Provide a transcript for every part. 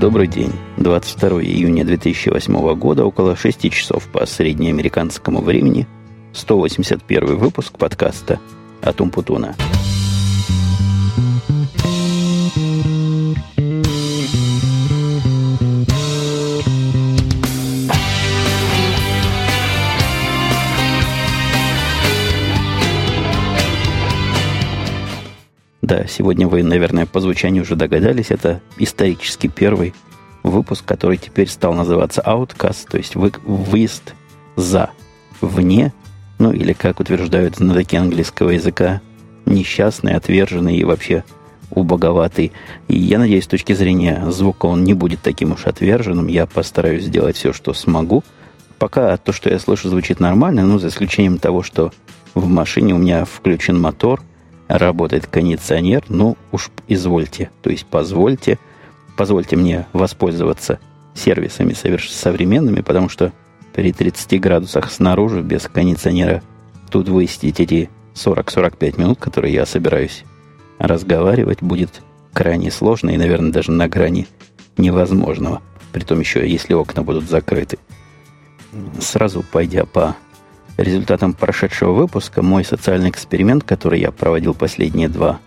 Добрый день. 22 июня 2008 года, около 6 часов по среднеамериканскому времени, 181 выпуск подкаста от Умпутуна. Да, сегодня вы, наверное, по звучанию уже догадались, это исторически первый выпуск, который теперь стал называться Outcast, то есть вы, выезд за, вне, ну или, как утверждают знатоки английского языка, несчастный, отверженный и вообще убоговатый. И я надеюсь, с точки зрения звука он не будет таким уж отверженным. Я постараюсь сделать все, что смогу. Пока то, что я слышу, звучит нормально, но за исключением того, что в машине у меня включен мотор – работает кондиционер, ну уж извольте, то есть позвольте, позвольте мне воспользоваться сервисами современными, потому что при 30 градусах снаружи без кондиционера тут высидеть эти 40-45 минут, которые я собираюсь разговаривать, будет крайне сложно и, наверное, даже на грани невозможного. Притом еще, если окна будут закрыты. Сразу пойдя по результатом прошедшего выпуска мой социальный эксперимент, который я проводил последние два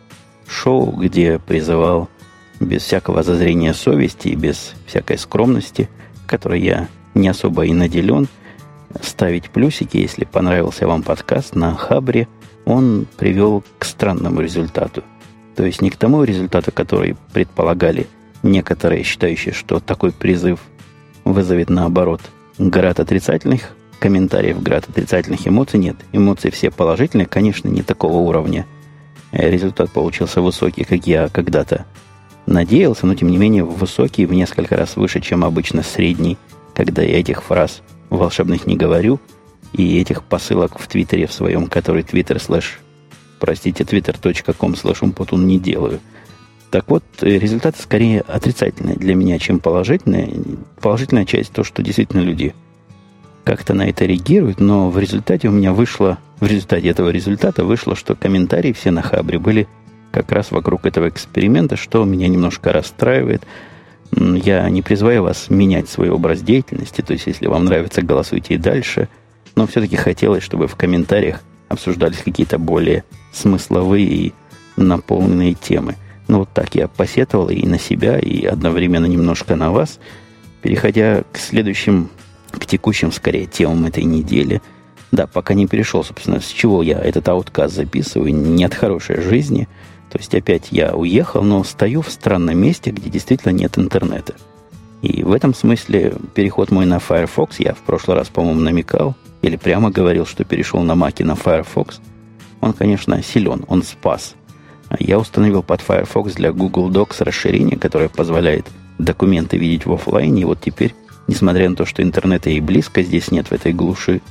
шоу, где призывал без всякого зазрения совести и без всякой скромности, которой я не особо и наделен, ставить плюсики, если понравился вам подкаст на Хабре, он привел к странному результату. То есть не к тому результату, который предполагали некоторые, считающие, что такой призыв вызовет наоборот град отрицательных комментариев, град отрицательных эмоций нет. Эмоции все положительные, конечно, не такого уровня. Э, результат получился высокий, как я когда-то надеялся, но тем не менее высокий, в несколько раз выше, чем обычно средний, когда я этих фраз волшебных не говорю, и этих посылок в Твиттере в своем, который Twitter слэш, простите, twitter.com слэш умпутун не делаю. Так вот, э, результаты скорее отрицательные для меня, чем положительные. Положительная часть то, что действительно люди – как-то на это реагируют, но в результате у меня вышло, в результате этого результата вышло, что комментарии все на Хабре были как раз вокруг этого эксперимента, что меня немножко расстраивает. Я не призываю вас менять свой образ деятельности, то есть если вам нравится, голосуйте и дальше, но все-таки хотелось, чтобы в комментариях обсуждались какие-то более смысловые и наполненные темы. Ну вот так я посетовал и на себя, и одновременно немножко на вас. Переходя к следующим к текущим, скорее, темам этой недели. Да, пока не перешел, собственно, с чего я этот аутказ записываю, не от хорошей жизни. То есть опять я уехал, но стою в странном месте, где действительно нет интернета. И в этом смысле переход мой на Firefox, я в прошлый раз, по-моему, намекал, или прямо говорил, что перешел на Маки на Firefox, он, конечно, силен, он спас. Я установил под Firefox для Google Docs расширение, которое позволяет документы видеть в офлайне, и вот теперь несмотря на то, что интернета и близко здесь нет в этой глуши.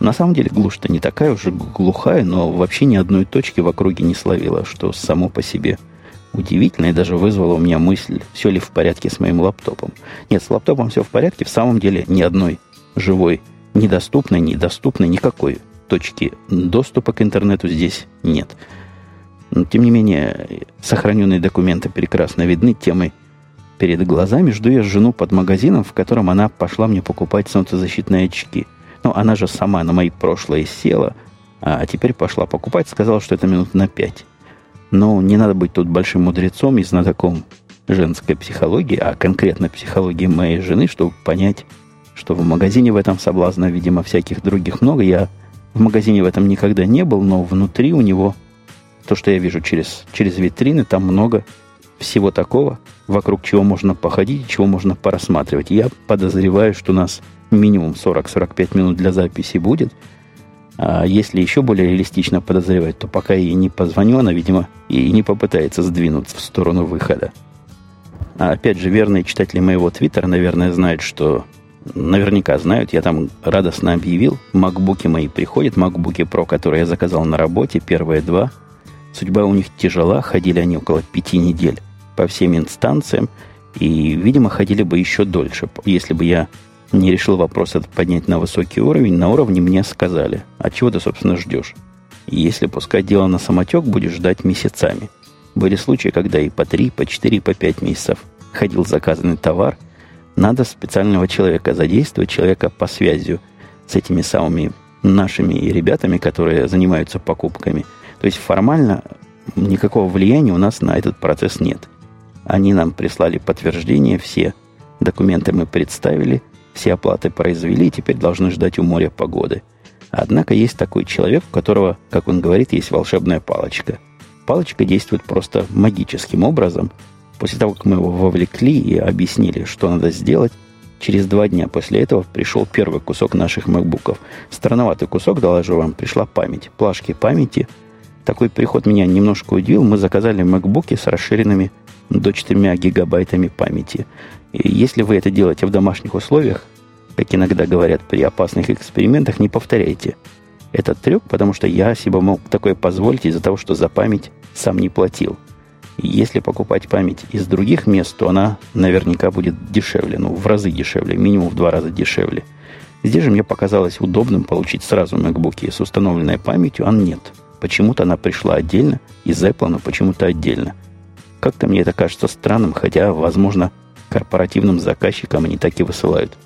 На самом деле глушь-то не такая уже глухая, но вообще ни одной точки в округе не словила, что само по себе удивительно и даже вызвало у меня мысль, все ли в порядке с моим лаптопом. Нет, с лаптопом все в порядке, в самом деле ни одной живой, недоступной, недоступной, никакой точки доступа к интернету здесь нет. Но, тем не менее, сохраненные документы прекрасно видны темой перед глазами, жду я жену под магазином, в котором она пошла мне покупать солнцезащитные очки. Ну, она же сама на мои прошлые села, а теперь пошла покупать, сказала, что это минут на пять. Но не надо быть тут большим мудрецом и знатоком женской психологии, а конкретно психологии моей жены, чтобы понять, что в магазине в этом соблазна, видимо, всяких других много. Я в магазине в этом никогда не был, но внутри у него, то, что я вижу через, через витрины, там много всего такого, вокруг чего можно походить, чего можно порассматривать. Я подозреваю, что у нас минимум 40-45 минут для записи будет. А если еще более реалистично подозревать, то пока ей не позвоню, она, видимо, и не попытается сдвинуться в сторону выхода. А опять же, верные читатели моего твиттера, наверное, знают, что наверняка знают, я там радостно объявил, макбуки мои приходят, макбуки Pro, которые я заказал на работе, первые два. Судьба у них тяжела, ходили они около пяти недель по всем инстанциям, и, видимо, ходили бы еще дольше. Если бы я не решил вопрос этот поднять на высокий уровень, на уровне мне сказали, а чего ты, собственно, ждешь? Если пускать дело на самотек, будешь ждать месяцами. Были случаи, когда и по три, по четыре, по пять месяцев ходил заказанный товар, надо специального человека задействовать, человека по связью с этими самыми нашими ребятами, которые занимаются покупками. То есть формально никакого влияния у нас на этот процесс нет. Они нам прислали подтверждение, все документы мы представили, все оплаты произвели, теперь должны ждать у моря погоды. Однако есть такой человек, у которого, как он говорит, есть волшебная палочка. Палочка действует просто магическим образом. После того, как мы его вовлекли и объяснили, что надо сделать, через два дня после этого пришел первый кусок наших макбуков. Странноватый кусок, доложу вам, пришла память. Плашки памяти. Такой приход меня немножко удивил. Мы заказали макбуки с расширенными до 4 гигабайтами памяти. И если вы это делаете в домашних условиях, как иногда говорят при опасных экспериментах, не повторяйте этот трюк, потому что я себе мог такое позволить из-за того, что за память сам не платил. И если покупать память из других мест, то она наверняка будет дешевле, ну, в разы дешевле, минимум в два раза дешевле. Здесь же мне показалось удобным получить сразу MacBook с установленной памятью, а нет. Почему-то она пришла отдельно, из Apple, но почему-то отдельно. Как-то мне это кажется странным, хотя, возможно, корпоративным заказчикам они так и высылают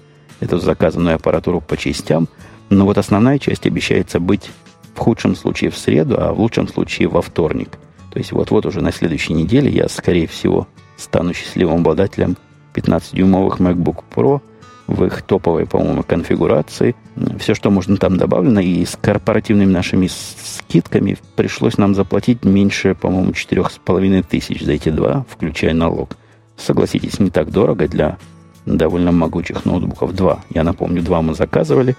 эту заказанную аппаратуру по частям, но вот основная часть обещается быть в худшем случае в среду, а в лучшем случае во вторник. То есть вот-вот уже на следующей неделе я, скорее всего, стану счастливым обладателем 15-дюймовых MacBook Pro в их топовой, по-моему, конфигурации. Все, что можно там добавлено, и с корпоративными нашими скидками пришлось нам заплатить меньше, по-моему, 4,5 тысяч за эти два, включая налог. Согласитесь, не так дорого для довольно могучих ноутбуков. Два. Я напомню, два мы заказывали.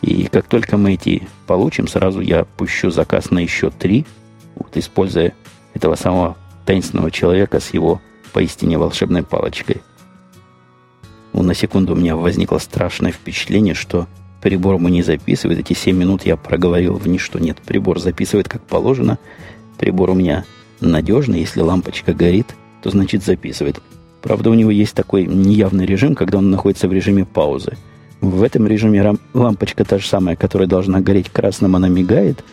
И как только мы эти получим, сразу я пущу заказ на еще три, вот, используя этого самого таинственного человека с его поистине волшебной палочкой. На секунду у меня возникло страшное впечатление, что прибор ему не записывает. Эти 7 минут я проговорил в ничто. Нет, прибор записывает как положено. Прибор у меня надежный. Если лампочка горит, то значит записывает. Правда, у него есть такой неявный режим, когда он находится в режиме паузы. В этом режиме лампочка та же самая, которая должна гореть красным, она мигает,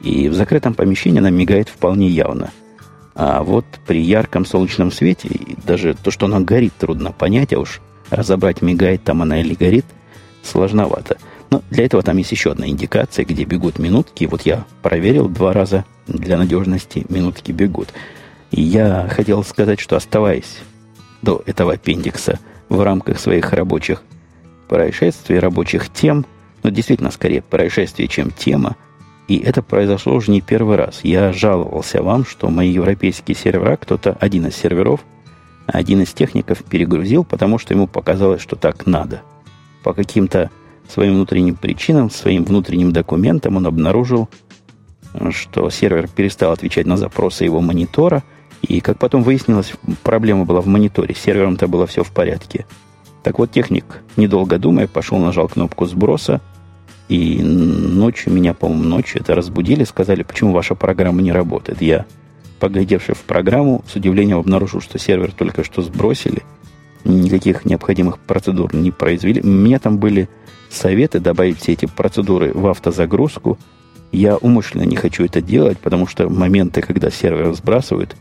и в закрытом помещении она мигает вполне явно. А вот при ярком солнечном свете, даже то, что она горит, трудно понять, а уж разобрать, мигает там она или горит, сложновато. Но для этого там есть еще одна индикация, где бегут минутки. Вот я проверил два раза для надежности, минутки бегут. И я хотел сказать, что оставаясь до этого аппендикса в рамках своих рабочих происшествий, рабочих тем, но действительно скорее происшествий, чем тема, и это произошло уже не первый раз. Я жаловался вам, что мои европейские сервера, кто-то, один из серверов, один из техников перегрузил, потому что ему показалось, что так надо. По каким-то своим внутренним причинам, своим внутренним документам он обнаружил, что сервер перестал отвечать на запросы его монитора – и, как потом выяснилось, проблема была в мониторе. С сервером-то было все в порядке. Так вот, техник, недолго думая, пошел, нажал кнопку сброса. И ночью, меня, по-моему, ночью это разбудили, сказали, почему ваша программа не работает. Я, поглядевший в программу, с удивлением обнаружил, что сервер только что сбросили. Никаких необходимых процедур не произвели. Меня там были советы добавить все эти процедуры в автозагрузку. Я умышленно не хочу это делать, потому что моменты, когда сервер сбрасывают,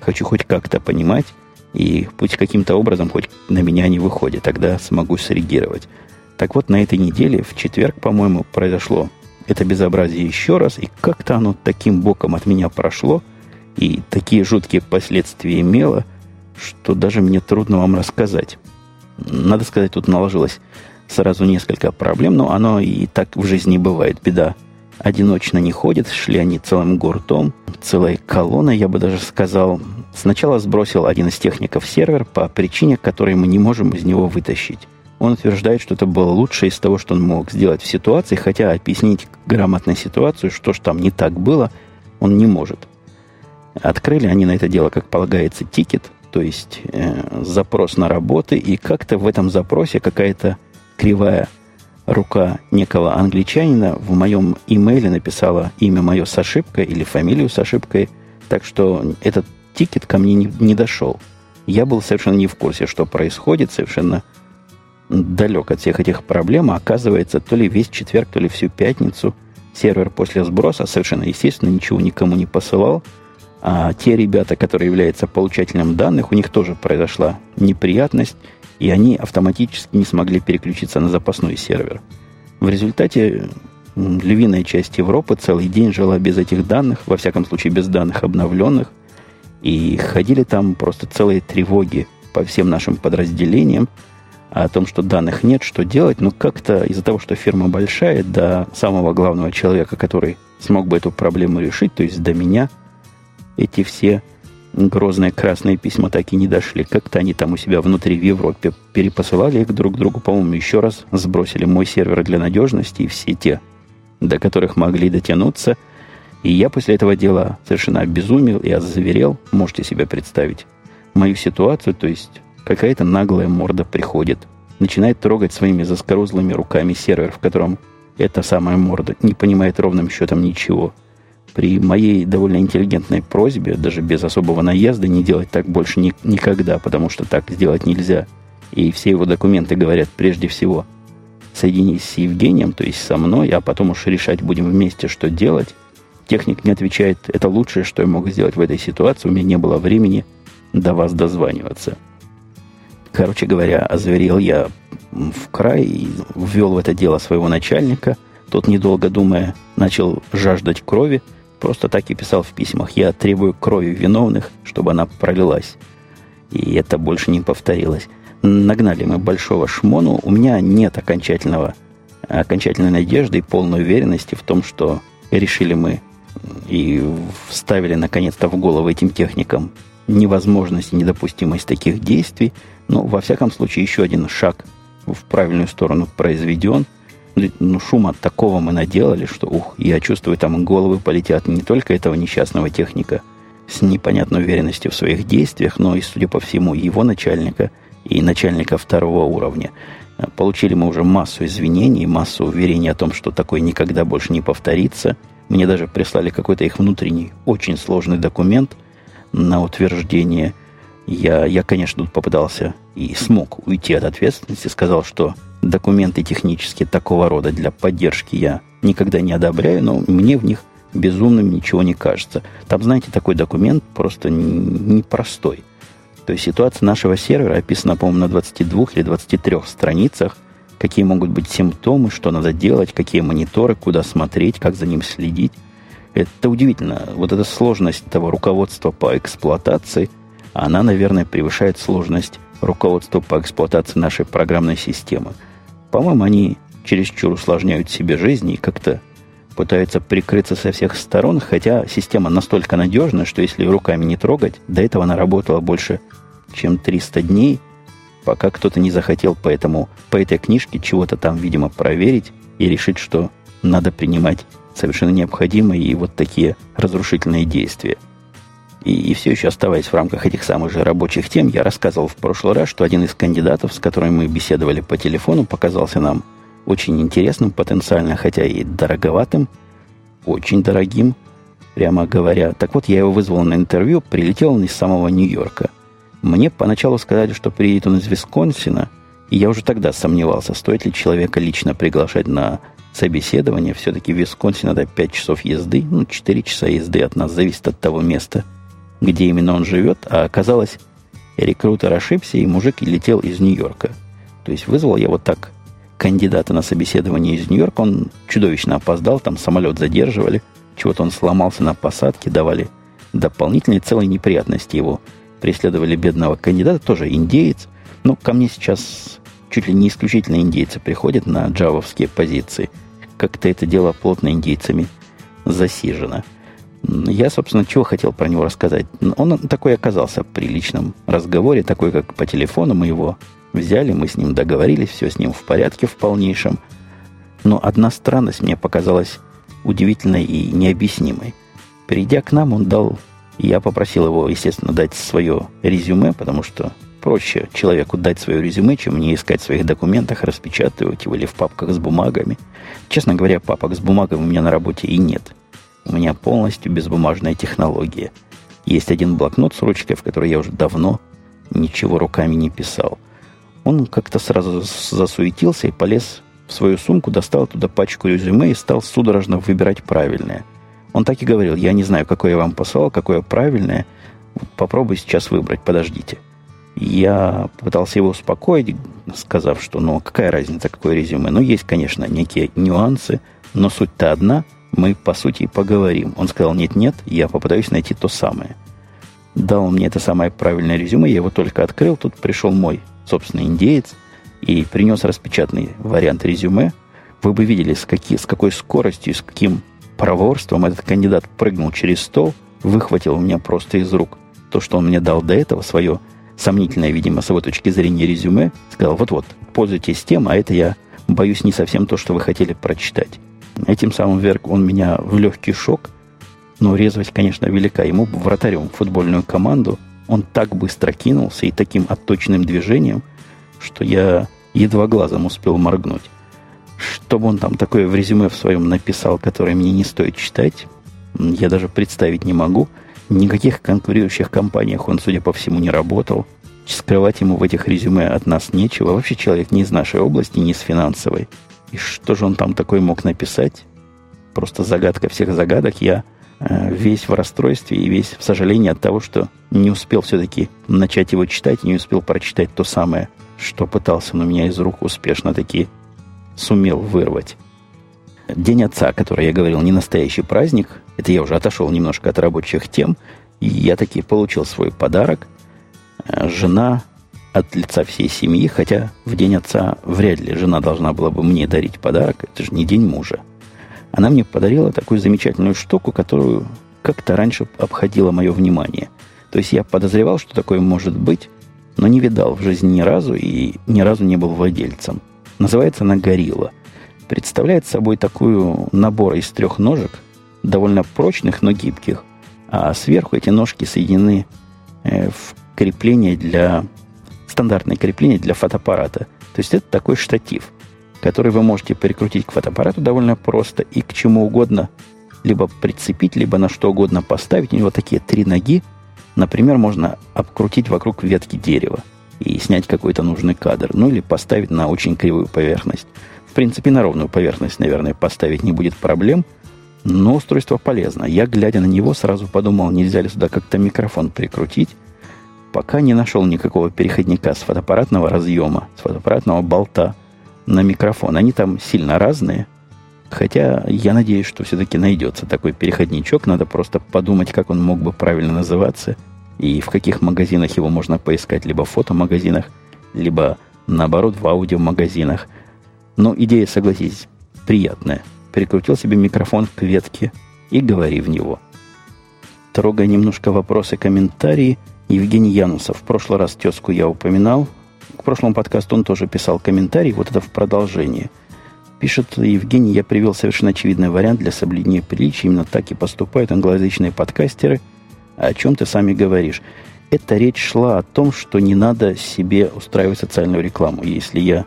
Хочу хоть как-то понимать, и пусть каким-то образом хоть на меня не выходит, тогда смогу среагировать. Так вот, на этой неделе, в четверг, по-моему, произошло это безобразие еще раз, и как-то оно таким боком от меня прошло, и такие жуткие последствия имело, что даже мне трудно вам рассказать. Надо сказать, тут наложилось сразу несколько проблем, но оно и так в жизни бывает, беда одиночно не ходят, шли они целым гуртом, целой колонной, я бы даже сказал. Сначала сбросил один из техников сервер по причине, которой мы не можем из него вытащить. Он утверждает, что это было лучшее из того, что он мог сделать в ситуации, хотя объяснить грамотно ситуацию, что ж там не так было, он не может. Открыли они на это дело, как полагается, тикет, то есть э, запрос на работы, и как-то в этом запросе какая-то кривая рука некого англичанина в моем имейле написала имя мое с ошибкой или фамилию с ошибкой, так что этот тикет ко мне не, не дошел. Я был совершенно не в курсе, что происходит, совершенно далек от всех этих проблем, а оказывается, то ли весь четверг, то ли всю пятницу сервер после сброса совершенно естественно ничего никому не посылал, А те ребята, которые являются получателем данных, у них тоже произошла неприятность, и они автоматически не смогли переключиться на запасной сервер. В результате львиная часть Европы целый день жила без этих данных, во всяком случае без данных обновленных, и ходили там просто целые тревоги по всем нашим подразделениям о том, что данных нет, что делать, но как-то из-за того, что фирма большая, до самого главного человека, который смог бы эту проблему решить, то есть до меня, эти все грозные красные письма так и не дошли. Как-то они там у себя внутри в Европе перепосылали их друг другу, по-моему, еще раз сбросили мой сервер для надежности, и все те, до которых могли дотянуться. И я после этого дела совершенно обезумел и озаверел, можете себе представить, мою ситуацию, то есть какая-то наглая морда приходит, начинает трогать своими заскорузлыми руками сервер, в котором эта самая морда не понимает ровным счетом ничего – при моей довольно интеллигентной просьбе, даже без особого наезда, не делать так больше ни, никогда, потому что так сделать нельзя. И все его документы говорят прежде всего, соединись с Евгением, то есть со мной, а потом уж решать будем вместе, что делать. Техник не отвечает, это лучшее, что я мог сделать в этой ситуации, у меня не было времени до вас дозваниваться. Короче говоря, озверел я в край и ввел в это дело своего начальника. Тот, недолго думая, начал жаждать крови – Просто так и писал в письмах. Я требую крови виновных, чтобы она пролилась. И это больше не повторилось. Нагнали мы большого шмону. У меня нет окончательного, окончательной надежды и полной уверенности в том, что решили мы и вставили наконец-то в голову этим техникам невозможность и недопустимость таких действий. Но, во всяком случае, еще один шаг в правильную сторону произведен – ну, шума такого мы наделали, что, ух, я чувствую, там головы полетят не только этого несчастного техника с непонятной уверенностью в своих действиях, но и, судя по всему, его начальника и начальника второго уровня. Получили мы уже массу извинений, массу уверений о том, что такое никогда больше не повторится. Мне даже прислали какой-то их внутренний, очень сложный документ на утверждение. Я, я конечно, тут попытался и смог уйти от ответственности, сказал, что документы технические такого рода для поддержки я никогда не одобряю, но мне в них безумным ничего не кажется. Там, знаете, такой документ просто непростой. То есть ситуация нашего сервера описана, по-моему, на 22 или 23 страницах, какие могут быть симптомы, что надо делать, какие мониторы, куда смотреть, как за ним следить. Это удивительно. Вот эта сложность того руководства по эксплуатации, она, наверное, превышает сложность руководства по эксплуатации нашей программной системы – по-моему, они чересчур усложняют себе жизнь и как-то пытаются прикрыться со всех сторон, хотя система настолько надежна, что если руками не трогать, до этого она работала больше, чем 300 дней, пока кто-то не захотел поэтому, по этой книжке чего-то там, видимо, проверить и решить, что надо принимать совершенно необходимые и вот такие разрушительные действия – и, и все еще оставаясь в рамках этих самых же рабочих тем, я рассказывал в прошлый раз, что один из кандидатов, с которым мы беседовали по телефону, показался нам очень интересным, потенциально, хотя и дороговатым, очень дорогим, прямо говоря. Так вот, я его вызвал на интервью, прилетел он из самого Нью-Йорка. Мне поначалу сказали, что приедет он из Висконсина, и я уже тогда сомневался, стоит ли человека лично приглашать на собеседование. Все-таки в Висконсин надо 5 часов езды, ну, 4 часа езды от нас, зависит от того места – где именно он живет, а оказалось, рекрутер ошибся, и мужик летел из Нью-Йорка. То есть вызвал я вот так кандидата на собеседование из Нью-Йорка, он чудовищно опоздал, там самолет задерживали, чего-то он сломался на посадке, давали дополнительные целые неприятности его. Преследовали бедного кандидата, тоже индеец. Ну, ко мне сейчас чуть ли не исключительно индейцы приходят на джавовские позиции. Как-то это дело плотно индейцами засижено. Я, собственно, чего хотел про него рассказать. Он такой оказался при личном разговоре, такой, как по телефону мы его взяли, мы с ним договорились, все с ним в порядке в полнейшем. Но одна странность мне показалась удивительной и необъяснимой. Придя к нам, он дал... Я попросил его, естественно, дать свое резюме, потому что проще человеку дать свое резюме, чем мне искать в своих документах, распечатывать его или в папках с бумагами. Честно говоря, папок с бумагами у меня на работе и нет. У меня полностью безбумажная технология. Есть один блокнот с ручкой, в который я уже давно ничего руками не писал. Он как-то сразу засуетился и полез в свою сумку, достал туда пачку резюме и стал судорожно выбирать правильное. Он так и говорил, я не знаю, какое я вам послал, какое правильное. Попробуй сейчас выбрать, подождите. Я пытался его успокоить, сказав, что ну какая разница, какое резюме. Ну, есть, конечно, некие нюансы, но суть-то одна, мы по сути и поговорим. Он сказал, нет-нет, я попытаюсь найти то самое. Дал мне это самое правильное резюме, я его только открыл, тут пришел мой собственный индеец и принес распечатанный вариант резюме. Вы бы видели, с, какие, с какой скоростью, с каким проворством этот кандидат прыгнул через стол, выхватил у меня просто из рук то, что он мне дал до этого, свое сомнительное, видимо, с его точки зрения резюме, сказал, вот-вот, пользуйтесь тем, а это я боюсь не совсем то, что вы хотели прочитать. Этим самым вверх он меня в легкий шок, но резвость, конечно, велика. Ему вратарем футбольную команду он так быстро кинулся и таким отточенным движением, что я едва глазом успел моргнуть. Что бы он там такое в резюме в своем написал, которое мне не стоит читать, я даже представить не могу – никаких конкурирующих компаниях он, судя по всему, не работал. Скрывать ему в этих резюме от нас нечего. Вообще человек не из нашей области, не из финансовой. И что же он там такой мог написать? Просто загадка всех загадок. Я э, весь в расстройстве и весь в сожалении от того, что не успел все-таки начать его читать, не успел прочитать то самое, что пытался у меня из рук успешно таки сумел вырвать. День отца, о котором я говорил, не настоящий праздник. Это я уже отошел немножко от рабочих тем. И я таки получил свой подарок. Э, жена от лица всей семьи, хотя в день отца вряд ли жена должна была бы мне дарить подарок. Это же не день мужа. Она мне подарила такую замечательную штуку, которую как-то раньше обходила мое внимание. То есть я подозревал, что такое может быть, но не видал в жизни ни разу и ни разу не был владельцем. Называется она «Горилла» представляет собой такую набор из трех ножек, довольно прочных, но гибких, а сверху эти ножки соединены э, в крепление для стандартное крепление для фотоаппарата. То есть это такой штатив, который вы можете прикрутить к фотоаппарату довольно просто и к чему угодно либо прицепить, либо на что угодно поставить. У него такие три ноги. Например, можно обкрутить вокруг ветки дерева и снять какой-то нужный кадр. Ну или поставить на очень кривую поверхность принципе, на ровную поверхность, наверное, поставить не будет проблем, но устройство полезно. Я, глядя на него, сразу подумал, нельзя ли сюда как-то микрофон прикрутить, пока не нашел никакого переходника с фотоаппаратного разъема, с фотоаппаратного болта на микрофон. Они там сильно разные, хотя я надеюсь, что все-таки найдется такой переходничок. Надо просто подумать, как он мог бы правильно называться и в каких магазинах его можно поискать, либо в фотомагазинах, либо наоборот в аудиомагазинах – но идея, согласитесь, приятная. Прикрутил себе микрофон к ветке и говори в него. Трогая немножко вопросы, комментарии, Евгений Янусов. В прошлый раз тезку я упоминал. К прошлому подкасту он тоже писал комментарий. Вот это в продолжение. Пишет Евгений, я привел совершенно очевидный вариант для соблюдения приличия. Именно так и поступают англоязычные подкастеры. О чем ты сами говоришь? Эта речь шла о том, что не надо себе устраивать социальную рекламу. Если я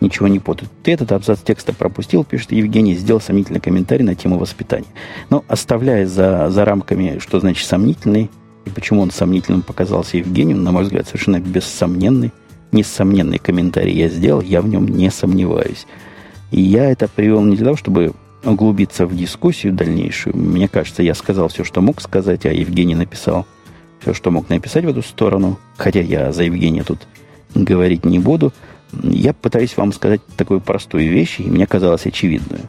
ничего не путают. Ты этот абзац текста пропустил, пишет Евгений, сделал сомнительный комментарий на тему воспитания. Но оставляя за, за рамками, что значит сомнительный, и почему он сомнительным показался Евгению, на мой взгляд, совершенно бессомненный, несомненный комментарий я сделал, я в нем не сомневаюсь. И я это привел не для того, чтобы углубиться в дискуссию дальнейшую. Мне кажется, я сказал все, что мог сказать, а Евгений написал все, что мог написать в эту сторону. Хотя я за Евгения тут говорить не буду – я пытаюсь вам сказать такую простую вещь, и мне казалось очевидную.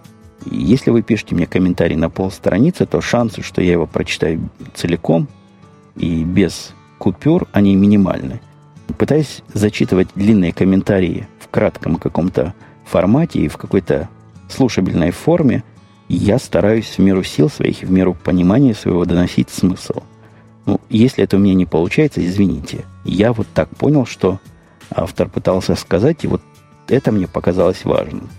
Если вы пишете мне комментарий на полстраницы, то шансы, что я его прочитаю целиком и без купюр, они минимальны. Пытаясь зачитывать длинные комментарии в кратком каком-то формате и в какой-то слушабельной форме, я стараюсь в меру сил своих и в меру понимания своего доносить смысл. Ну, если это у меня не получается, извините. Я вот так понял, что автор пытался сказать, и вот это мне показалось важным.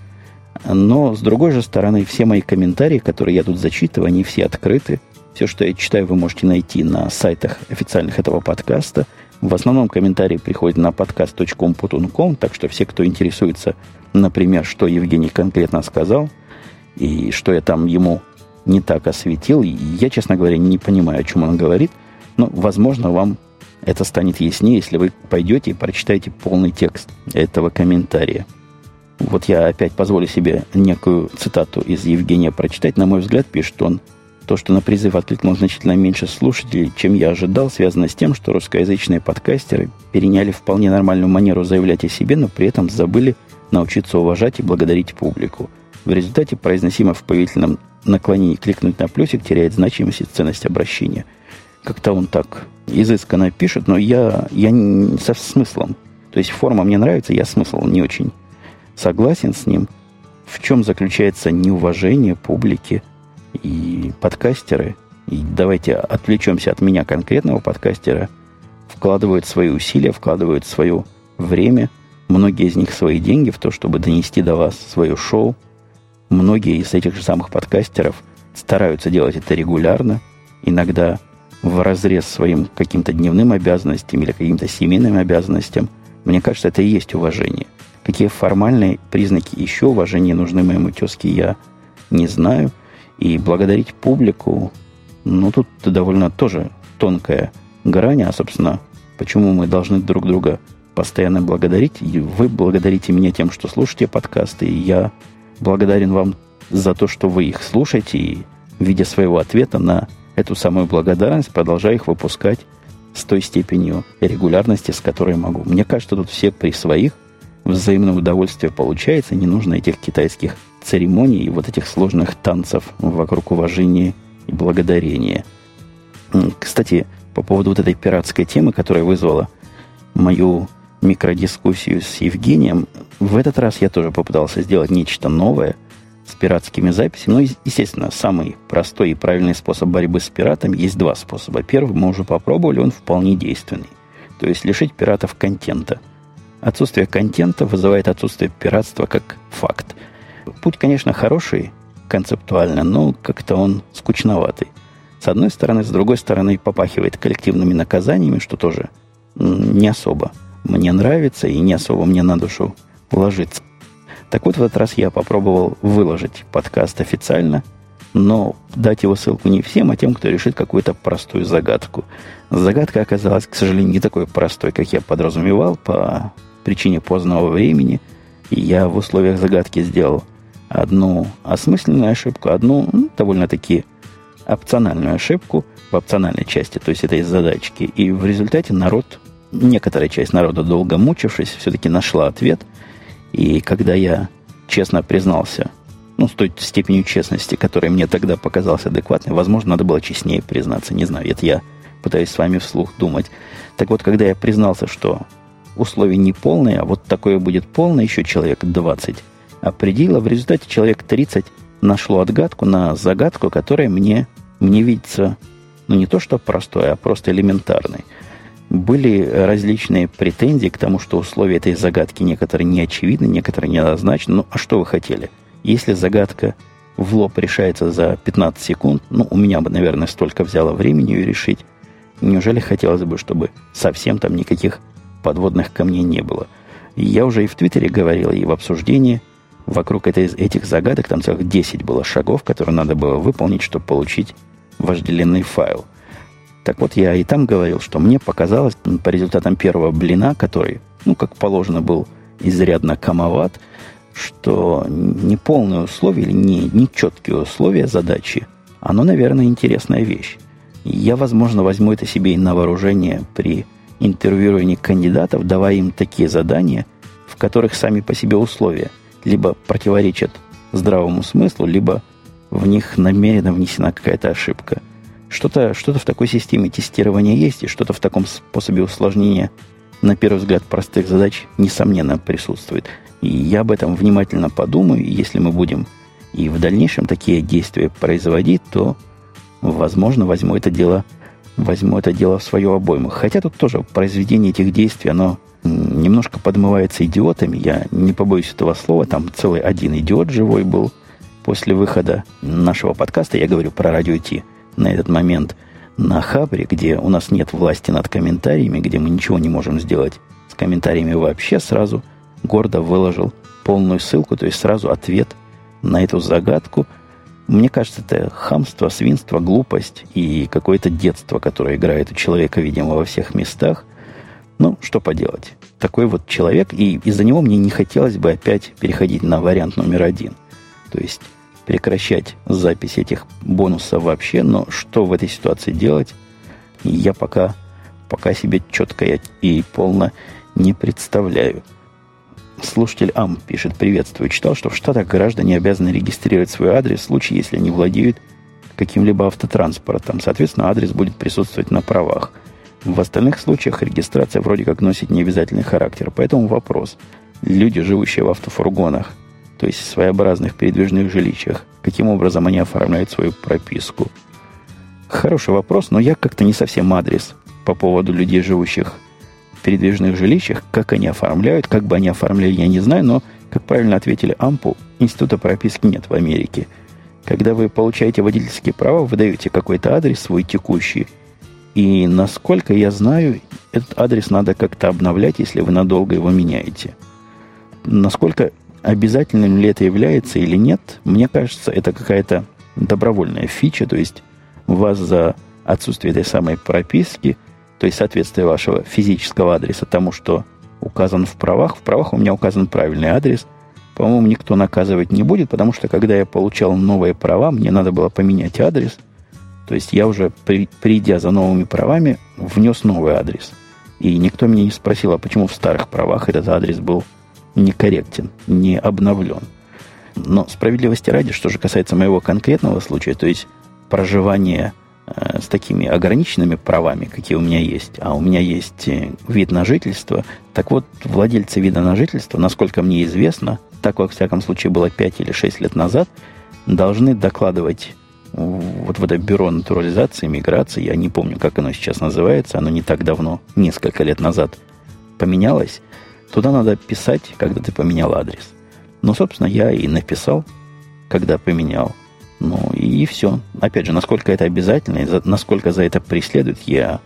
Но, с другой же стороны, все мои комментарии, которые я тут зачитываю, они все открыты. Все, что я читаю, вы можете найти на сайтах официальных этого подкаста. В основном комментарии приходят на podcast.com.com, так что все, кто интересуется, например, что Евгений конкретно сказал, и что я там ему не так осветил, я, честно говоря, не понимаю, о чем он говорит, но, возможно, вам это станет яснее, если вы пойдете и прочитаете полный текст этого комментария. Вот я опять позволю себе некую цитату из Евгения прочитать. На мой взгляд, пишет он, То, что на призыв откликнулось значительно меньше слушателей, чем я ожидал, связано с тем, что русскоязычные подкастеры переняли вполне нормальную манеру заявлять о себе, но при этом забыли научиться уважать и благодарить публику. В результате произносимо в повелительном наклонении кликнуть на плюсик теряет значимость и ценность обращения. Как-то он так изысканно пишет, но я, я не, со смыслом. То есть форма мне нравится, я смысл не очень согласен с ним. В чем заключается неуважение публики – и подкастеры, и давайте отвлечемся от меня конкретного подкастера, вкладывают свои усилия, вкладывают свое время, многие из них свои деньги в то, чтобы донести до вас свое шоу. Многие из этих же самых подкастеров стараются делать это регулярно, иногда в разрез своим каким-то дневным обязанностям или каким-то семейным обязанностям. Мне кажется, это и есть уважение. Какие формальные признаки еще уважения нужны моему тезке, я не знаю – и благодарить публику, ну, тут довольно тоже тонкая грань, а, собственно, почему мы должны друг друга постоянно благодарить. И вы благодарите меня тем, что слушаете подкасты, и я благодарен вам за то, что вы их слушаете, и в виде своего ответа на эту самую благодарность продолжаю их выпускать с той степенью регулярности, с которой могу. Мне кажется, тут все при своих взаимное удовольствие получается, не нужно этих китайских церемоний и вот этих сложных танцев вокруг уважения и благодарения. Кстати, по поводу вот этой пиратской темы, которая вызвала мою микродискуссию с Евгением, в этот раз я тоже попытался сделать нечто новое с пиратскими записями. Ну, естественно, самый простой и правильный способ борьбы с пиратами есть два способа. Первый мы уже попробовали, он вполне действенный. То есть лишить пиратов контента. Отсутствие контента вызывает отсутствие пиратства как факт. Путь, конечно, хороший концептуально, но как-то он скучноватый. С одной стороны, с другой стороны, попахивает коллективными наказаниями, что тоже не особо мне нравится и не особо мне на душу ложится. Так вот, в этот раз я попробовал выложить подкаст официально, но дать его ссылку не всем, а тем, кто решит какую-то простую загадку. Загадка оказалась, к сожалению, не такой простой, как я подразумевал, по причине позднего времени. И я в условиях загадки сделал – одну осмысленную ошибку, одну ну, довольно-таки опциональную ошибку в опциональной части, то есть это из задачки. И в результате народ, некоторая часть народа, долго мучившись, все-таки нашла ответ. И когда я честно признался, ну, с той степенью честности, которая мне тогда показалась адекватной, возможно, надо было честнее признаться, не знаю, это я пытаюсь с вами вслух думать. Так вот, когда я признался, что условия не полные, а вот такое будет полное, еще человек 20 определила. В результате человек 30 нашло отгадку на загадку, которая мне, мне видится, ну не то что простой, а просто элементарной. Были различные претензии к тому, что условия этой загадки некоторые не очевидны, некоторые неоднозначны. Ну, а что вы хотели? Если загадка в лоб решается за 15 секунд, ну, у меня бы, наверное, столько взяло времени ее решить. Неужели хотелось бы, чтобы совсем там никаких подводных камней не было? Я уже и в Твиттере говорил, и в обсуждении – вокруг этой, этих загадок, там целых 10 было шагов, которые надо было выполнить, чтобы получить вожделенный файл. Так вот, я и там говорил, что мне показалось по результатам первого блина, который, ну, как положено, был изрядно комоват, что неполные условия или не, не четкие условия задачи, оно, наверное, интересная вещь. Я, возможно, возьму это себе и на вооружение при интервьюировании кандидатов, давая им такие задания, в которых сами по себе условия – либо противоречат здравому смыслу, либо в них намеренно внесена какая-то ошибка. Что-то что в такой системе тестирования есть, и что-то в таком способе усложнения, на первый взгляд, простых задач, несомненно, присутствует. И я об этом внимательно подумаю, и если мы будем и в дальнейшем такие действия производить, то, возможно, возьму это дело, возьму это дело в свою обойму. Хотя тут тоже произведение этих действий, оно немножко подмывается идиотами. Я не побоюсь этого слова. Там целый один идиот живой был после выхода нашего подкаста. Я говорю про радио Ти на этот момент на Хабре, где у нас нет власти над комментариями, где мы ничего не можем сделать с комментариями вообще, сразу гордо выложил полную ссылку, то есть сразу ответ на эту загадку. Мне кажется, это хамство, свинство, глупость и какое-то детство, которое играет у человека, видимо, во всех местах – ну, что поделать. Такой вот человек, и из-за него мне не хотелось бы опять переходить на вариант номер один. То есть прекращать запись этих бонусов вообще, но что в этой ситуации делать, я пока, пока себе четко и полно не представляю. Слушатель Ам пишет, приветствую. Читал, что в Штатах граждане обязаны регистрировать свой адрес в случае, если они владеют каким-либо автотранспортом. Соответственно, адрес будет присутствовать на правах. В остальных случаях регистрация вроде как носит необязательный характер. Поэтому вопрос. Люди, живущие в автофургонах, то есть в своеобразных передвижных жилищах, каким образом они оформляют свою прописку? Хороший вопрос, но я как-то не совсем адрес по поводу людей, живущих в передвижных жилищах. Как они оформляют, как бы они оформляли, я не знаю, но, как правильно ответили Ампу, института прописки нет в Америке. Когда вы получаете водительские права, вы даете какой-то адрес свой текущий, и насколько я знаю, этот адрес надо как-то обновлять, если вы надолго его меняете. Насколько обязательным ли это является или нет, мне кажется, это какая-то добровольная фича, то есть вас за отсутствие этой самой прописки, то есть соответствие вашего физического адреса тому, что указан в правах. В правах у меня указан правильный адрес. По-моему, никто наказывать не будет, потому что когда я получал новые права, мне надо было поменять адрес. То есть я уже, при, придя за новыми правами, внес новый адрес. И никто меня не спросил, а почему в старых правах этот адрес был некорректен, не обновлен. Но справедливости ради, что же касается моего конкретного случая, то есть проживания э, с такими ограниченными правами, какие у меня есть, а у меня есть э, вид на жительство, так вот, владельцы вида на жительство, насколько мне известно, так во всяком случае было 5 или 6 лет назад, должны докладывать вот в это бюро натурализации, миграции, я не помню, как оно сейчас называется, оно не так давно, несколько лет назад поменялось, Туда надо писать, когда ты поменял адрес. Ну, собственно, я и написал, когда поменял. Ну, и все. Опять же, насколько это обязательно, и за, насколько за это преследует, я,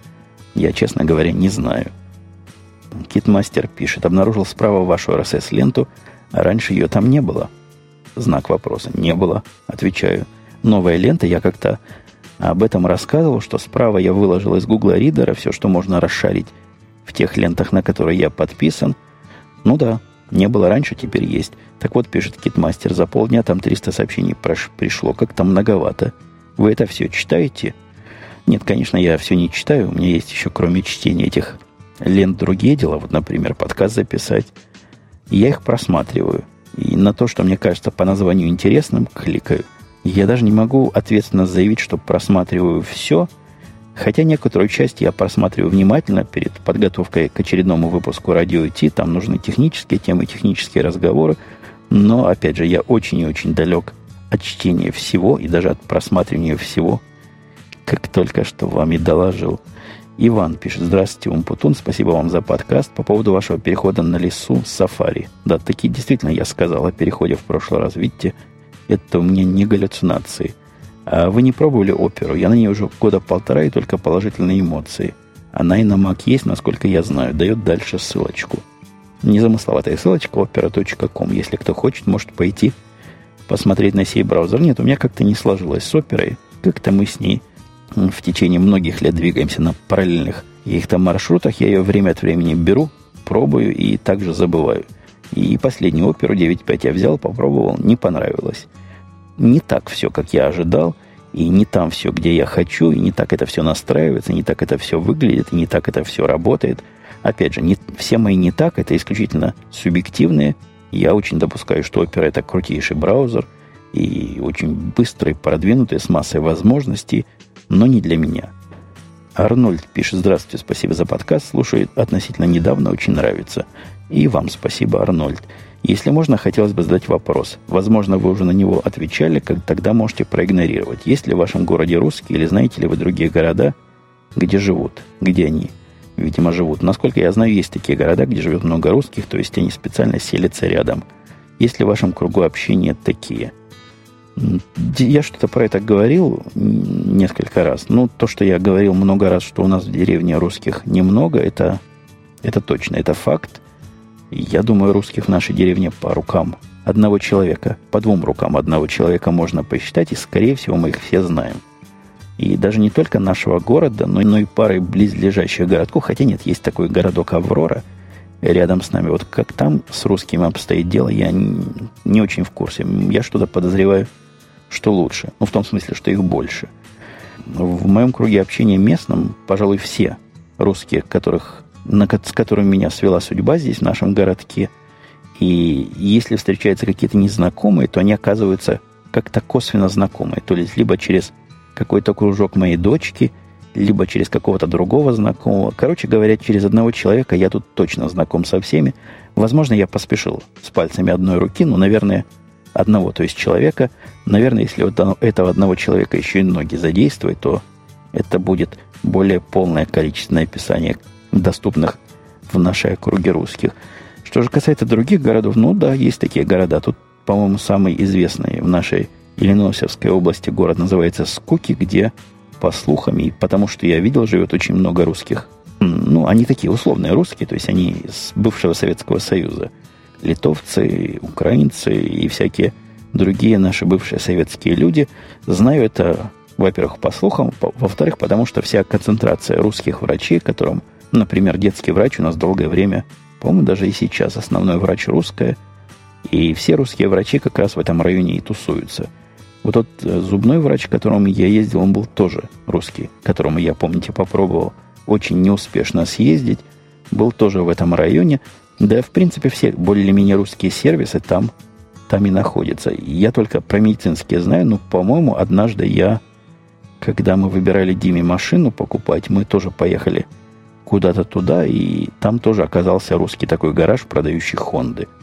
я, честно говоря, не знаю. Китмастер пишет, обнаружил справа вашу RSS-ленту, а раньше ее там не было. Знак вопроса. Не было. Отвечаю. Новая лента, я как-то об этом рассказывал, что справа я выложил из Google Reader все, что можно расшарить в тех лентах, на которые я подписан – ну да, не было раньше, теперь есть. Так вот, пишет Китмастер, за полдня там 300 сообщений пришло, как-то многовато. Вы это все читаете? Нет, конечно, я все не читаю. У меня есть еще, кроме чтения этих лент, другие дела. Вот, например, подкаст записать. я их просматриваю. И на то, что мне кажется по названию интересным, кликаю. Я даже не могу ответственно заявить, что просматриваю все – Хотя некоторую часть я просматриваю внимательно перед подготовкой к очередному выпуску радио идти. Там нужны технические темы, технические разговоры. Но, опять же, я очень и очень далек от чтения всего и даже от просматривания всего, как только что вам и доложил. Иван пишет, здравствуйте, Умпутун, спасибо вам за подкаст по поводу вашего перехода на лесу сафари. Да, такие действительно я сказал о переходе в прошлый раз. Видите, это у меня не галлюцинации. А вы не пробовали оперу? Я на ней уже года полтора и только положительные эмоции. Она и на Mac есть, насколько я знаю. Дает дальше ссылочку. Незамысловатая ссылочка opera.com. Если кто хочет, может пойти посмотреть на сей браузер. Нет, у меня как-то не сложилось с оперой. Как-то мы с ней в течение многих лет двигаемся на параллельных каких-то маршрутах. Я ее время от времени беру, пробую и также забываю. И последнюю оперу 9.5 я взял, попробовал, не понравилось не так все, как я ожидал, и не там все, где я хочу, и не так это все настраивается, не так это все выглядит, и не так это все работает. Опять же, не, все мои не так, это исключительно субъективные. Я очень допускаю, что Opera это крутейший браузер и очень быстрый, продвинутый, с массой возможностей, но не для меня. Арнольд пишет, здравствуйте, спасибо за подкаст, слушает относительно недавно, очень нравится. И вам спасибо, Арнольд. Если можно, хотелось бы задать вопрос. Возможно, вы уже на него отвечали, как тогда можете проигнорировать. Есть ли в вашем городе русские или знаете ли вы другие города, где живут? Где они, видимо, живут? Насколько я знаю, есть такие города, где живет много русских, то есть они специально селятся рядом. Есть ли в вашем кругу общения такие? Я что-то про это говорил несколько раз. Ну, то, что я говорил много раз, что у нас в деревне русских немного, это, это точно, это факт. Я думаю, русских в нашей деревне по рукам одного человека, по двум рукам одного человека можно посчитать, и, скорее всего, мы их все знаем. И даже не только нашего города, но, но и пары близлежащих городков. Хотя нет, есть такой городок Аврора рядом с нами. Вот как там с русскими обстоит дело, я не, не очень в курсе. Я что-то подозреваю, что лучше. Ну, в том смысле, что их больше. В моем круге общения местном, пожалуй, все русские, которых, на, с которыми меня свела судьба здесь, в нашем городке, и если встречаются какие-то незнакомые, то они оказываются как-то косвенно знакомые. То есть либо через какой-то кружок моей дочки, либо через какого-то другого знакомого. Короче говоря, через одного человека я тут точно знаком со всеми. Возможно, я поспешил с пальцами одной руки, но, наверное, одного, то есть человека. Наверное, если вот этого одного человека еще и ноги задействовать, то это будет более полное количественное описание доступных в нашей округе русских. Что же касается других городов, ну да, есть такие города. Тут, по-моему, самый известный в нашей Иллинойсовской области город называется Скуки, где, по слухам, и потому что я видел, живет очень много русских. Ну, они такие условные русские, то есть они из бывшего Советского Союза. Литовцы, украинцы и всякие другие наши бывшие советские люди. Знаю это, во-первых, по слухам, во-вторых, потому что вся концентрация русских врачей, которым, например, детский врач у нас долгое время, по-моему, даже и сейчас основной врач русская, и все русские врачи как раз в этом районе и тусуются – вот тот э, зубной врач, к которому я ездил, он был тоже русский, которому я, помните, попробовал очень неуспешно съездить. Был тоже в этом районе. Да, в принципе, все более-менее русские сервисы там, там и находятся. Я только про медицинские знаю, но, по-моему, однажды я, когда мы выбирали Диме машину покупать, мы тоже поехали куда-то туда, и там тоже оказался русский такой гараж, продающий Хонды –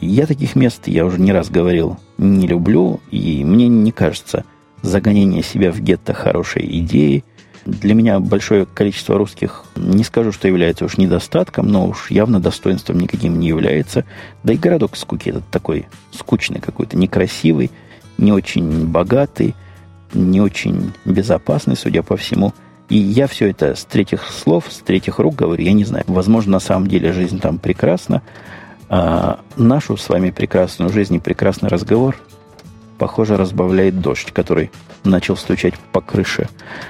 я таких мест, я уже не раз говорил, не люблю, и мне не кажется загонение себя в гетто хорошей идеей. Для меня большое количество русских, не скажу, что является уж недостатком, но уж явно достоинством никаким не является. Да и городок скуки этот такой скучный какой-то, некрасивый, не очень богатый, не очень безопасный, судя по всему. И я все это с третьих слов, с третьих рук говорю, я не знаю. Возможно, на самом деле жизнь там прекрасна, а нашу с вами прекрасную жизнь и прекрасный разговор, похоже, разбавляет дождь, который начал стучать по крыше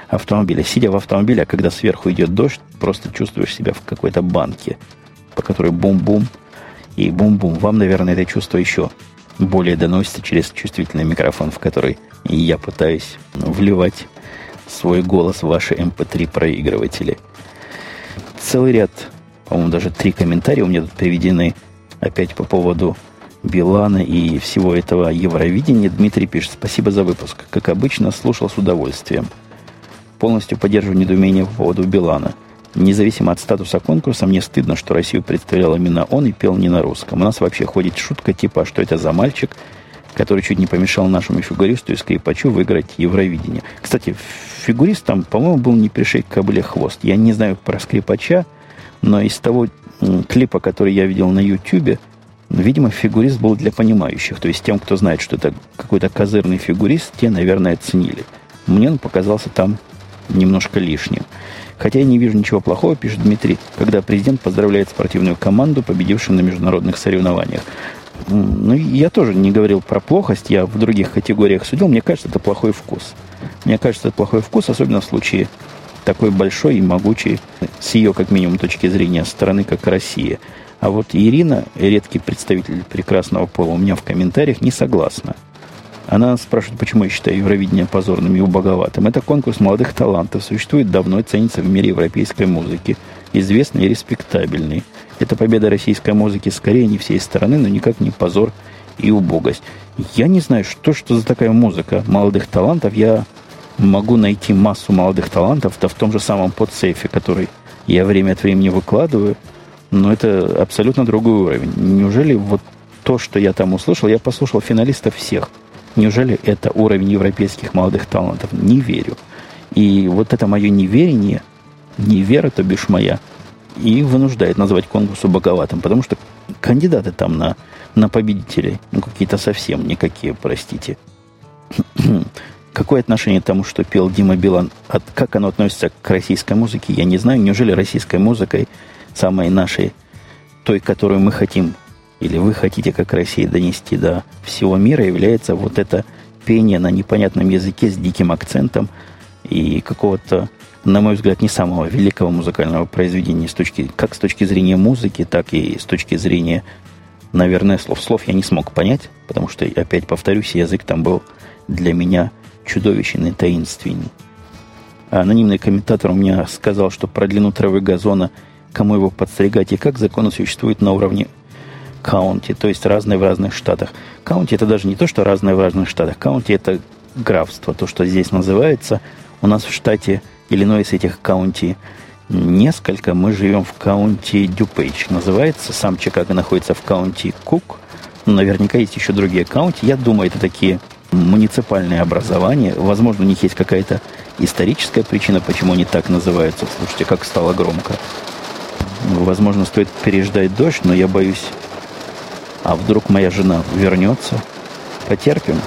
автомобиля. Сидя в автомобиле, а когда сверху идет дождь, просто чувствуешь себя в какой-то банке, по которой бум-бум и бум-бум. Вам, наверное, это чувство еще более доносится через чувствительный микрофон, в который я пытаюсь вливать свой голос в ваши MP3 эм проигрыватели. Целый ряд, по-моему, даже три комментария у меня тут приведены – опять по поводу Билана и всего этого Евровидения. Дмитрий пишет, спасибо за выпуск. Как обычно, слушал с удовольствием. Полностью поддерживаю недоумение по поводу Билана. Независимо от статуса конкурса, мне стыдно, что Россию представлял именно он и пел не на русском. У нас вообще ходит шутка типа, что это за мальчик, который чуть не помешал нашему фигуристу и скрипачу выиграть Евровидение. Кстати, фигурист там, по-моему, был не пришей к кобыле хвост. Я не знаю про скрипача, но из того клипа, который я видел на YouTube, видимо, фигурист был для понимающих. То есть тем, кто знает, что это какой-то козырный фигурист, те, наверное, оценили. Мне он показался там немножко лишним. Хотя я не вижу ничего плохого, пишет Дмитрий, когда президент поздравляет спортивную команду, победившую на международных соревнованиях. Ну, я тоже не говорил про плохость, я в других категориях судил. Мне кажется, это плохой вкус. Мне кажется, это плохой вкус, особенно в случае такой большой и могучей, с ее, как минимум, точки зрения, страны, как Россия. А вот Ирина, редкий представитель прекрасного пола, у меня в комментариях не согласна. Она спрашивает, почему я считаю Евровидение позорным и убоговатым. Это конкурс молодых талантов, существует давно и ценится в мире европейской музыки. Известный и респектабельный. Это победа российской музыки скорее не всей страны, но никак не позор и убогость. Я не знаю, что, что за такая музыка молодых талантов. Я могу найти массу молодых талантов, да в том же самом подсейфе, который я время от времени выкладываю, но это абсолютно другой уровень. Неужели вот то, что я там услышал, я послушал финалистов всех. Неужели это уровень европейских молодых талантов? Не верю. И вот это мое неверие, невера, то бишь моя, и вынуждает назвать конкурс убоговатым, потому что кандидаты там на, на победителей, ну, какие-то совсем никакие, простите. Какое отношение к тому, что пел Дима Билан? От, как оно относится к российской музыке, я не знаю. Неужели российской музыкой, самой нашей, той, которую мы хотим, или вы хотите, как Россия, донести до всего мира, является вот это пение на непонятном языке с диким акцентом и какого-то, на мой взгляд, не самого великого музыкального произведения, с точки, как с точки зрения музыки, так и с точки зрения, наверное, слов. Слов я не смог понять, потому что, опять повторюсь, язык там был для меня чудовищный таинственный. Анонимный комментатор у меня сказал, что про длину травы газона, кому его подстригать и как законы существуют на уровне county, то есть разные в разных штатах. County это даже не то, что разные в разных штатах. County это графство, то, что здесь называется. У нас в штате Иллинойс этих county несколько. Мы живем в county Дюпейдж. Называется. Сам Чикаго находится в county Кук. Наверняка есть еще другие каунти. Я думаю, это такие муниципальные образования. Возможно, у них есть какая-то историческая причина, почему они так называются. Слушайте, как стало громко. Возможно, стоит переждать дождь, но я боюсь, а вдруг моя жена вернется. Потерпим.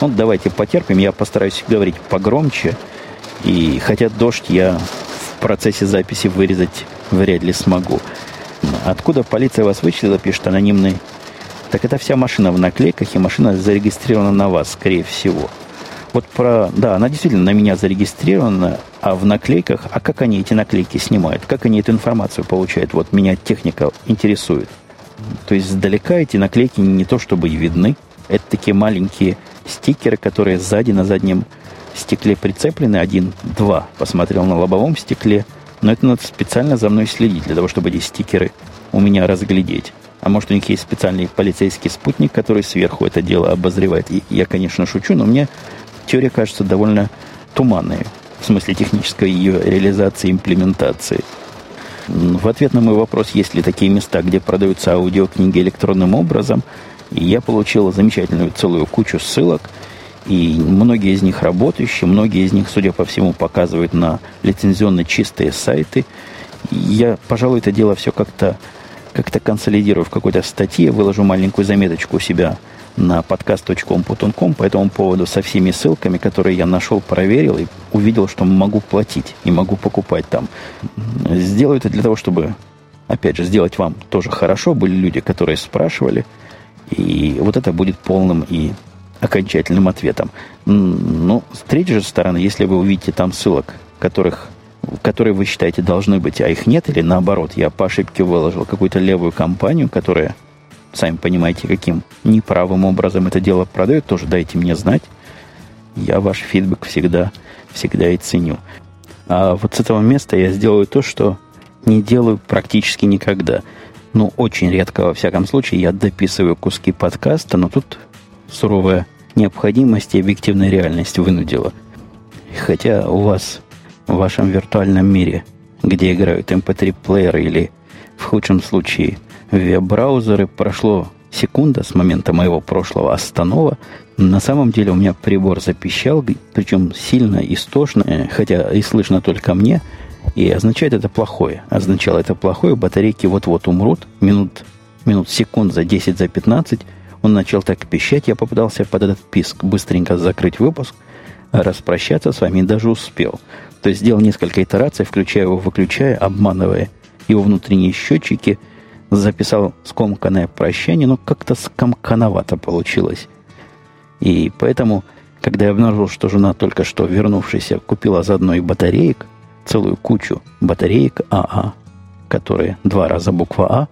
Ну, давайте потерпим. Я постараюсь говорить погромче. И хотя дождь я в процессе записи вырезать вряд ли смогу. Откуда полиция вас вычислила, пишет анонимный так это вся машина в наклейках, и машина зарегистрирована на вас, скорее всего. Вот про... Да, она действительно на меня зарегистрирована, а в наклейках... А как они эти наклейки снимают? Как они эту информацию получают? Вот меня техника интересует. То есть сдалека эти наклейки не то чтобы и видны. Это такие маленькие стикеры, которые сзади на заднем стекле прицеплены. Один, два. Посмотрел на лобовом стекле. Но это надо специально за мной следить, для того, чтобы эти стикеры у меня разглядеть. А может, у них есть специальный полицейский спутник, который сверху это дело обозревает. И я, конечно, шучу, но мне теория кажется довольно туманной. В смысле технической ее реализации, имплементации. В ответ на мой вопрос, есть ли такие места, где продаются аудиокниги электронным образом, я получил замечательную целую кучу ссылок, и многие из них работающие, многие из них, судя по всему, показывают на лицензионно чистые сайты. Я, пожалуй, это дело все как-то как-то консолидирую в какой-то статье, выложу маленькую заметочку у себя на podcast.com.com по этому поводу со всеми ссылками, которые я нашел, проверил и увидел, что могу платить и могу покупать там. Сделаю это для того, чтобы, опять же, сделать вам тоже хорошо. Были люди, которые спрашивали, и вот это будет полным и окончательным ответом. Ну, с третьей же стороны, если вы увидите там ссылок, которых которые вы считаете должны быть, а их нет, или наоборот, я по ошибке выложил какую-то левую компанию, которая, сами понимаете, каким неправым образом это дело продает, тоже дайте мне знать. Я ваш фидбэк всегда, всегда и ценю. А вот с этого места я сделаю то, что не делаю практически никогда. Ну, очень редко, во всяком случае, я дописываю куски подкаста, но тут суровая необходимость и объективная реальность вынудила. Хотя у вас в вашем виртуальном мире, где играют MP3-плееры эм или, в худшем случае, веб-браузеры, прошло секунда с момента моего прошлого останова. На самом деле у меня прибор запищал, причем сильно истошно, э, хотя и слышно только мне. И означает это плохое. Означало это плохое, батарейки вот-вот умрут, минут, минут секунд за 10, за 15. Он начал так пищать, я попытался под этот писк быстренько закрыть выпуск, распрощаться с вами даже успел. То есть сделал несколько итераций, включая его, выключая, обманывая его внутренние счетчики, записал скомканное прощание, но как-то скомкановато получилось. И поэтому, когда я обнаружил, что жена только что вернувшаяся купила заодно и батареек, целую кучу батареек АА, которые два раза буква А,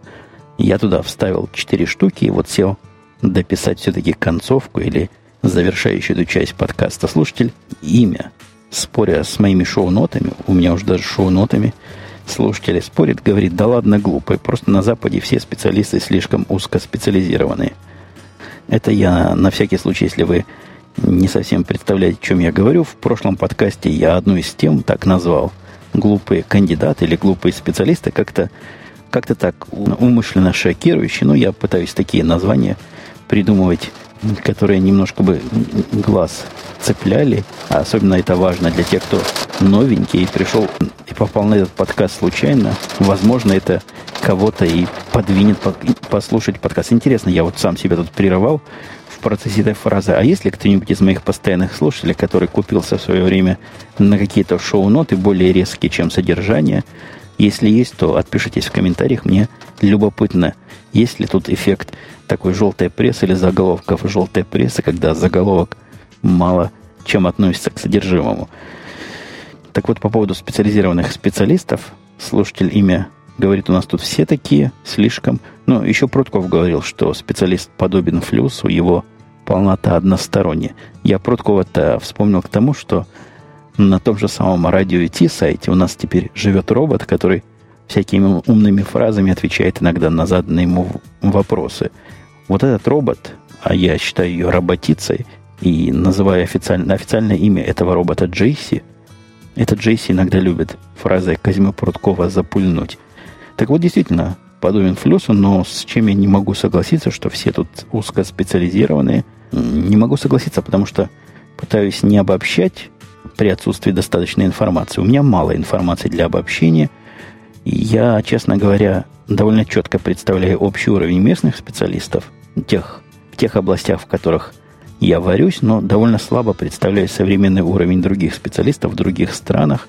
я туда вставил четыре штуки и вот сел дописать все-таки концовку или завершающую эту часть подкаста слушатель, имя споря с моими шоу-нотами, у меня уже даже шоу-нотами слушатели спорят, говорит, да ладно, глупый, просто на Западе все специалисты слишком узкоспециализированные. Это я на всякий случай, если вы не совсем представляете, о чем я говорю, в прошлом подкасте я одну из тем так назвал. Глупые кандидаты или глупые специалисты как-то как-то так умышленно шокирующие, но я пытаюсь такие названия придумывать которые немножко бы глаз цепляли, а особенно это важно для тех, кто новенький и пришел и попал на этот подкаст случайно, возможно, это кого-то и подвинет послушать подкаст. Интересно, я вот сам себя тут прерывал в процессе этой фразы. А есть ли кто-нибудь из моих постоянных слушателей, который купился в свое время на какие-то шоу-ноты более резкие, чем содержание? Если есть, то отпишитесь в комментариях. Мне любопытно, есть ли тут эффект такой желтая пресса или заголовков желтая пресса, когда заголовок мало чем относится к содержимому. Так вот, по поводу специализированных специалистов, слушатель имя говорит, у нас тут все такие, слишком. Ну, еще Прутков говорил, что специалист подобен флюсу, его полнота односторонняя. Я Пруткова-то вспомнил к тому, что на том же самом радио Ти сайте у нас теперь живет робот, который всякими умными фразами отвечает иногда на заданные ему вопросы. Вот этот робот, а я считаю ее роботицей, и называю официально, официальное имя этого робота Джейси, этот Джейси иногда любит фразой Казьмы Пруткова «запульнуть». Так вот, действительно, подобен флюсу, но с чем я не могу согласиться, что все тут узкоспециализированные. Не могу согласиться, потому что пытаюсь не обобщать при отсутствии достаточной информации. У меня мало информации для обобщения. Я, честно говоря, довольно четко представляю общий уровень местных специалистов, тех, в тех областях, в которых я варюсь, но довольно слабо представляю современный уровень других специалистов в других странах.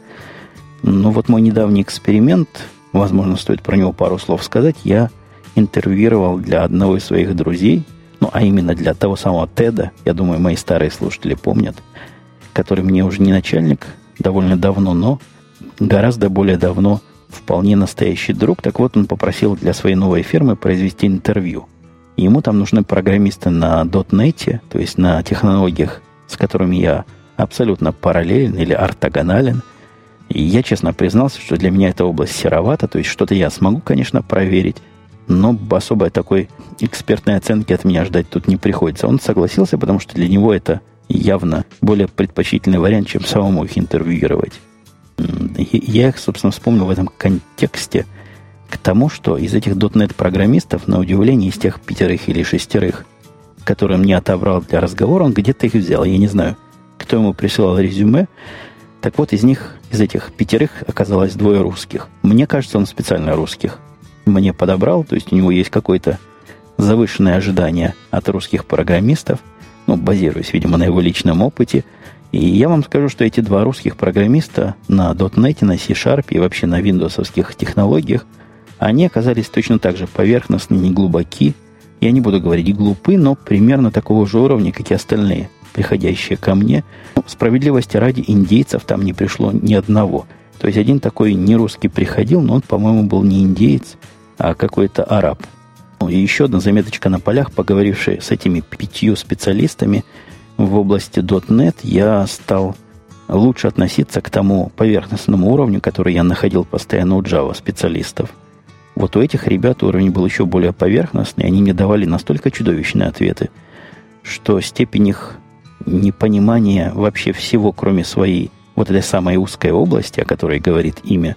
Но вот мой недавний эксперимент, возможно, стоит про него пару слов сказать, я интервьюировал для одного из своих друзей, ну, а именно для того самого Теда, я думаю, мои старые слушатели помнят – который мне уже не начальник довольно давно, но гораздо более давно вполне настоящий друг. Так вот, он попросил для своей новой фирмы произвести интервью. ему там нужны программисты на .NET, то есть на технологиях, с которыми я абсолютно параллелен или ортогонален. И я честно признался, что для меня эта область серовата, то есть что-то я смогу, конечно, проверить, но особой такой экспертной оценки от меня ждать тут не приходится. Он согласился, потому что для него это явно более предпочтительный вариант, чем самому их интервьюировать. Я их, собственно, вспомнил в этом контексте к тому, что из этих .NET-программистов, на удивление, из тех пятерых или шестерых, которые мне отобрал для разговора, он где-то их взял. Я не знаю, кто ему присылал резюме. Так вот, из них, из этих пятерых оказалось двое русских. Мне кажется, он специально русских мне подобрал, то есть у него есть какое-то завышенное ожидание от русских программистов – ну, базируясь, видимо, на его личном опыте. И я вам скажу, что эти два русских программиста на .NET, на C-Sharp и вообще на виндовсовских технологиях, они оказались точно так же поверхностны, не глубоки. Я не буду говорить глупы, но примерно такого же уровня, как и остальные, приходящие ко мне. Ну, справедливости ради индейцев там не пришло ни одного. То есть один такой не русский приходил, но он, по-моему, был не индеец, а какой-то араб – ну, и еще одна заметочка на полях, поговорившая с этими пятью специалистами в области .NET, я стал лучше относиться к тому поверхностному уровню, который я находил постоянно у Java специалистов. Вот у этих ребят уровень был еще более поверхностный, они мне давали настолько чудовищные ответы, что степень их непонимания вообще всего, кроме своей вот этой самой узкой области, о которой говорит имя,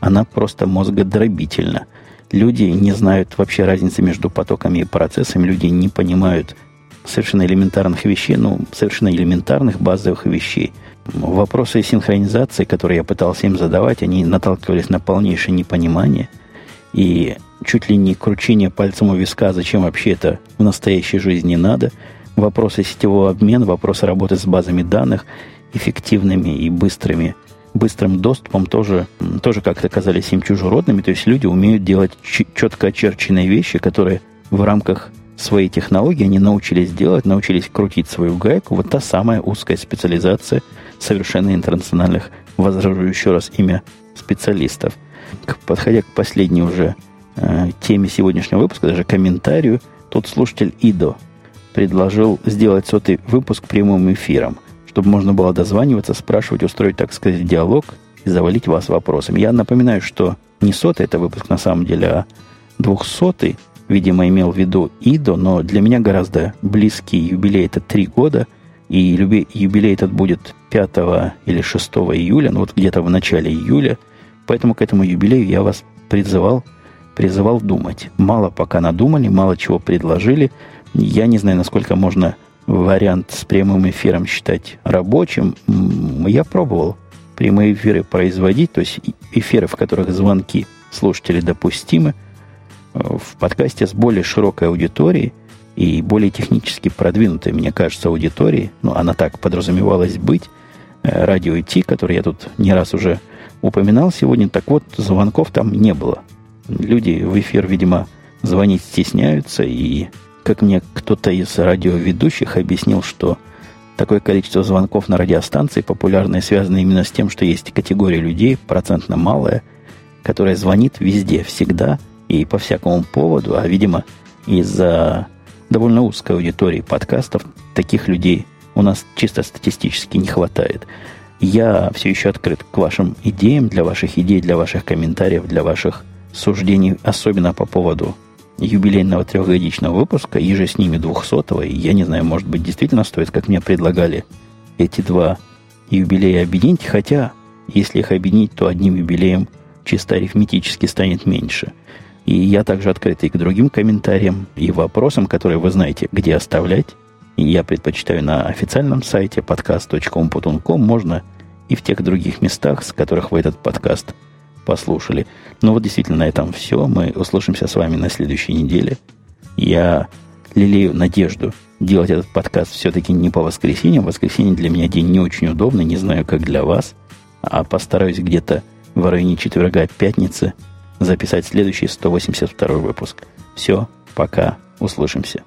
она просто мозгодробительна – Люди не знают вообще разницы между потоками и процессами, люди не понимают совершенно элементарных вещей, ну, совершенно элементарных базовых вещей. Вопросы синхронизации, которые я пытался им задавать, они наталкивались на полнейшее непонимание и чуть ли не кручение пальцем у виска, зачем вообще это в настоящей жизни надо. Вопросы сетевого обмена, вопросы работы с базами данных, эффективными и быстрыми – быстрым доступом тоже, тоже как-то казались им чужеродными. То есть люди умеют делать четко очерченные вещи, которые в рамках своей технологии они научились делать, научились крутить свою гайку. Вот та самая узкая специализация совершенно интернациональных, возражу еще раз, имя специалистов. Подходя к последней уже э, теме сегодняшнего выпуска, даже комментарию, тот слушатель Идо предложил сделать сотый выпуск прямым эфиром чтобы можно было дозваниваться, спрашивать, устроить, так сказать, диалог и завалить вас вопросами. Я напоминаю, что не сотый это выпуск на самом деле, а двухсотый, видимо, имел в виду Идо, но для меня гораздо близкий юбилей это три года, и юбилей этот будет 5 или 6 июля, ну вот где-то в начале июля, поэтому к этому юбилею я вас призывал, призывал думать. Мало пока надумали, мало чего предложили. Я не знаю, насколько можно вариант с прямым эфиром считать рабочим, я пробовал прямые эфиры производить, то есть эфиры, в которых звонки слушателей допустимы, в подкасте с более широкой аудиторией и более технически продвинутой, мне кажется, аудиторией, ну, она так подразумевалась быть, э, радио IT, который я тут не раз уже упоминал сегодня, так вот, звонков там не было. Люди в эфир, видимо, звонить стесняются, и как мне кто-то из радиоведущих объяснил, что такое количество звонков на радиостанции популярное связано именно с тем, что есть категория людей, процентно малая, которая звонит везде, всегда и по всякому поводу, а, видимо, из-за довольно узкой аудитории подкастов. Таких людей у нас чисто статистически не хватает. Я все еще открыт к вашим идеям, для ваших идей, для ваших комментариев, для ваших суждений, особенно по поводу юбилейного трехгодичного выпуска, и же с ними двухсотого. И я не знаю, может быть, действительно стоит, как мне предлагали, эти два юбилея объединить. Хотя, если их объединить, то одним юбилеем чисто арифметически станет меньше – и я также открыт и к другим комментариям и вопросам, которые вы знаете, где оставлять. И я предпочитаю на официальном сайте podcast.com.com. Можно и в тех других местах, с которых вы этот подкаст послушали. Ну вот действительно на этом все. Мы услышимся с вами на следующей неделе. Я лелею надежду делать этот подкаст все-таки не по воскресеньям. Воскресенье для меня день не очень удобный, не знаю, как для вас. А постараюсь где-то в районе четверга, пятницы – записать следующий 182 выпуск. Все, пока, услышимся.